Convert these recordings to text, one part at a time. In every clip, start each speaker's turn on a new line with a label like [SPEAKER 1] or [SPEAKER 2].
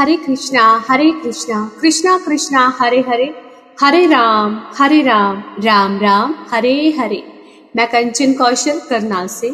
[SPEAKER 1] हरे कृष्णा हरे कृष्णा कृष्णा कृष्णा, हरे हरे। हरे राम हरे राम राम राम, हरे हरे। मैं कंचन कौशल, करनाल से।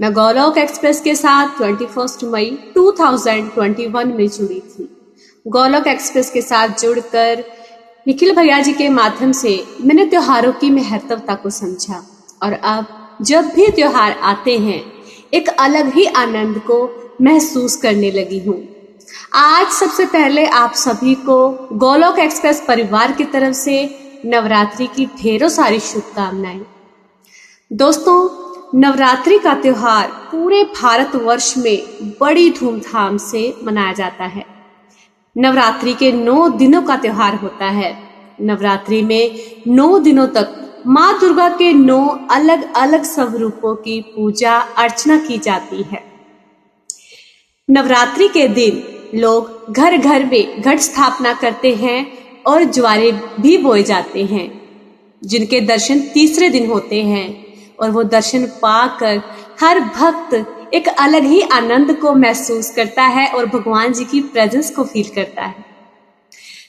[SPEAKER 1] मैं गौलोक एक्सप्रेस के साथ 21 मई 2021 में जुड़ी थी। गौलोक एक्सप्रेस के साथ जुड़कर निखिल भैया जी के माध्यम से मैंने त्योहारों की महत्वता को समझा। और अब जब भी त्योहार आते हैं, एक अलग ही आनंद को महसूस करने लगी हूँ। आज सबसे पहले आप सभी को गोलोक एक्सप्रेस परिवार की तरफ़ से नवरात्रि की ढेरों सारी शुभकामनाएँ। दोस्तों, नवरात्रि का त्योहार पूरे भारतवर्ष में बड़ी धूमधाम से मनाया जाता है। नवरात्रि के नौ दिनों का त्योहार होता है। नवरात्रि में नौ दिनों तक माँ दुर्गा के नौ अलग अलग स्वरूपों की पूजा अर्चना की जाती है। नवरात्रि के दिन लोग घर घर में घट स्थापना करते हैं और ज्वारे भी बोए जाते हैं, जिनके दर्शन तीसरे दिन होते हैं। और वो दर्शन पाकर हर भक्त एक अलग ही आनंद को महसूस करता है और भगवान जी की प्रेजेंस को फील करता है।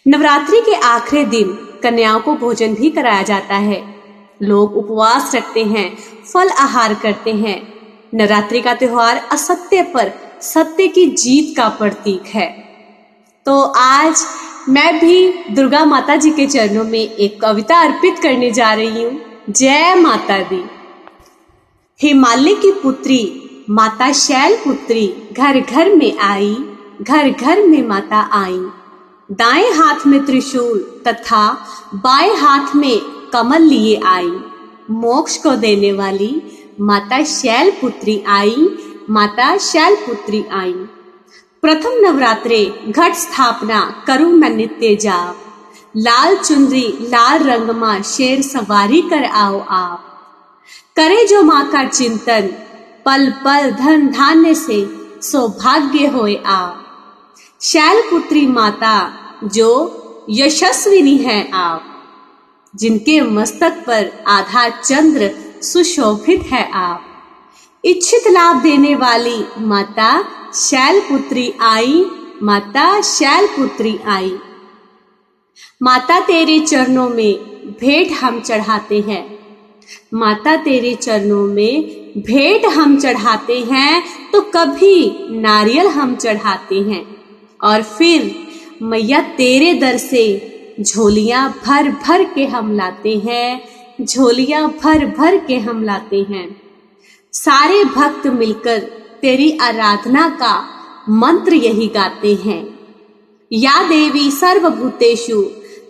[SPEAKER 1] नवरात्रि के आखिरी दिन कन्याओं को भोजन भी कराया जाता है। लोग उपवास रखते हैं, फल आहार करते हैं। नवरात्रि का त्योहार असत्य पर सत्य की जीत का प्रतीक है। तो आज मैं भी दुर्गा माता जी के चरणों में एक कविता अर्पित करने जा रही हूँ। जय माता दी। हिमालय की पुत्री, माता शैल पुत्री घर घर में आई घर घर में माता आई। दाएँ हाथ में त्रिशूल तथा बाएँ हाथ में कमल लिए आई। मोक्ष को देने वाली माता शैल पुत्री आई माता शैल पुत्री आई। प्रथम नवरात्रे घट स्थापना करूँ मैं नित्य जाप। लाल चुनरी, लाल रंग माँ शेर सवारी कर आओ आप। करे जो माँ का चिंतन, पल पल धन धान्य से सौभाग्य होए आप। शैल पुत्री माता, जो यशस्विनी है आप, जिनके मस्तक पर आधा चंद्र सुशोभित है आप। इच्छित लाभ देने वाली माता शैल पुत्री आई, माता शैल पुत्री आई। माता तेरे चरणों में भेंट हम चढ़ाते हैं। माता तेरे चरणों में भेंट हम चढ़ाते हैं तो कभी नारियल हम चढ़ाते हैं। और फिर मैया तेरे दर से झोलियाँ भर भर के हम लाते हैं, झोलियाँ भर भर के हम लाते हैं। सारे भक्त मिलकर तेरी आराधना का मंत्र यही गाते हैं। या देवी सर्वभूतेषु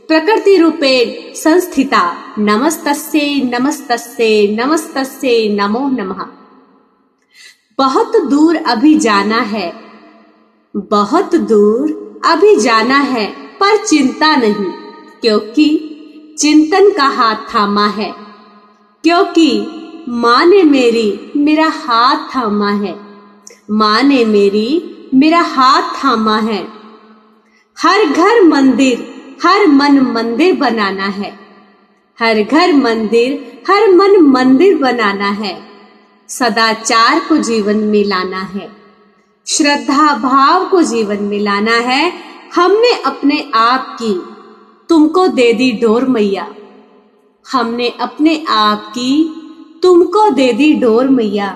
[SPEAKER 1] प्रकृति रूपे संस्थिता, नमस्तस्ये नमस्तस्ये नमस्तस्ये, नमो नमः। बहुत दूर अभी जाना है, बहुत दूर अभी जाना है, पर चिंता नहीं, क्योंकि चिंतन का हाथ थामा है, क्योंकि माँ ने मेरी मेरा हाथ थामा है। माँ ने मेरी, मेरा हाथ थामा है। हर घर मंदिर, हर मन मंदिर बनाना है। हर घर मंदिर, हर मन मंदिर बनाना है। सदाचार को जीवन में लाना है। श्रद्धा भाव को जीवन में लाना है। हमने अपने आप की। तुमको दे दी डोर मैया। हमने अपने आप की तुमको दे दी डोर मैया,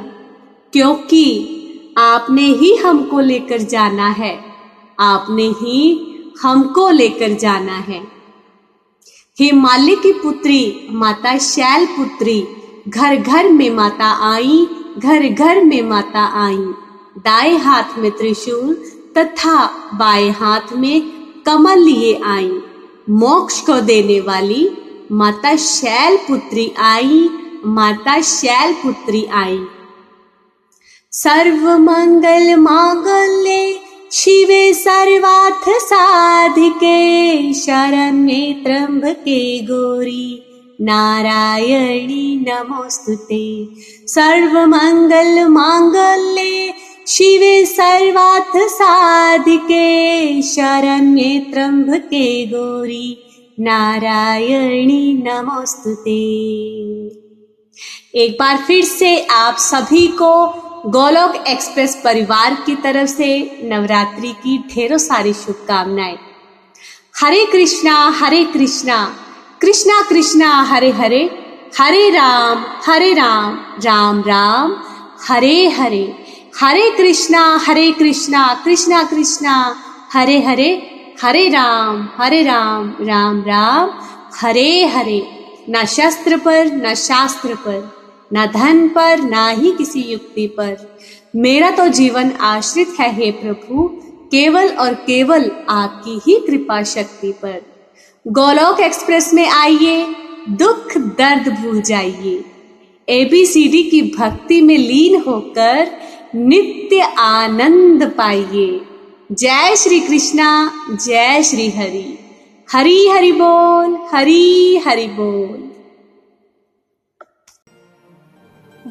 [SPEAKER 1] क्योंकि आपने ही हमको लेकर जाना है। आपने ही हमको लेकर जाना है। हिमालय की पुत्री, माता शैल पुत्री घर घर में माता आई घर घर में माता आई। दाएँ हाथ में त्रिशूल तथा बाएँ हाथ में कमल लिए आई। मोक्ष को देने वाली माता शैल पुत्री आई माता शैलपुत्री आई। सर्व मंगल मांगल्ये शिवे सर्वार्थ साधिके शरण्ये त्र्यंबके गौरी। नारायणी नमोस्तुते सर्वमङ्गल माङ्गल्ये शिवे सर्वार्थ साधिके शरण्ये त्र्यंबके गौरी। नारायणी नमोस्तुते एक बार फिर से आप सभी को गोलोक एक्सप्रेस परिवार की तरफ़ से नवरात्रि की ढेरों सारी शुभकामनाएँ। हरे कृष्णा हरे कृष्णा कृष्णा कृष्णा, हरे हरे हरे राम हरे राम राम राम, हरे हरे हरे कृष्णा हरे कृष्णा कृष्णा कृष्णा, हरे हरे हरे राम हरे राम राम राम, हरे हरे। न शस्त्र पर, न शास्त्र पर, न धन पर, ना ही किसी युक्ति पर। मेरा तो जीवन आश्रित है हे प्रभु, केवल और केवल आपकी ही कृपा शक्ति पर। गोलोक एक्सप्रेस में आइए, दुख दर्द भूल जाइए। एबीसीडी की भक्ति में लीन होकर नित्य आनंद पाइए। जय श्री कृष्णा, जय श्री हरि। हरी हरि बोल, हरी हरि बोल।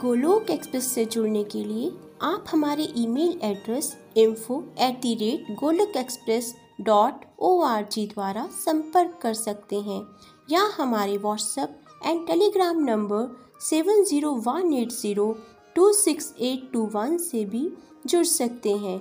[SPEAKER 2] गोलोक एक्सप्रेस से जुड़ने के लिए आप हमारे email address info at the rate Golok express dot O R G द्वारा संपर्क कर सकते हैं या हमारे WhatsApp and Telegram number seven zero one eight zero two six eight two one से भी जुड़ सकते हैं।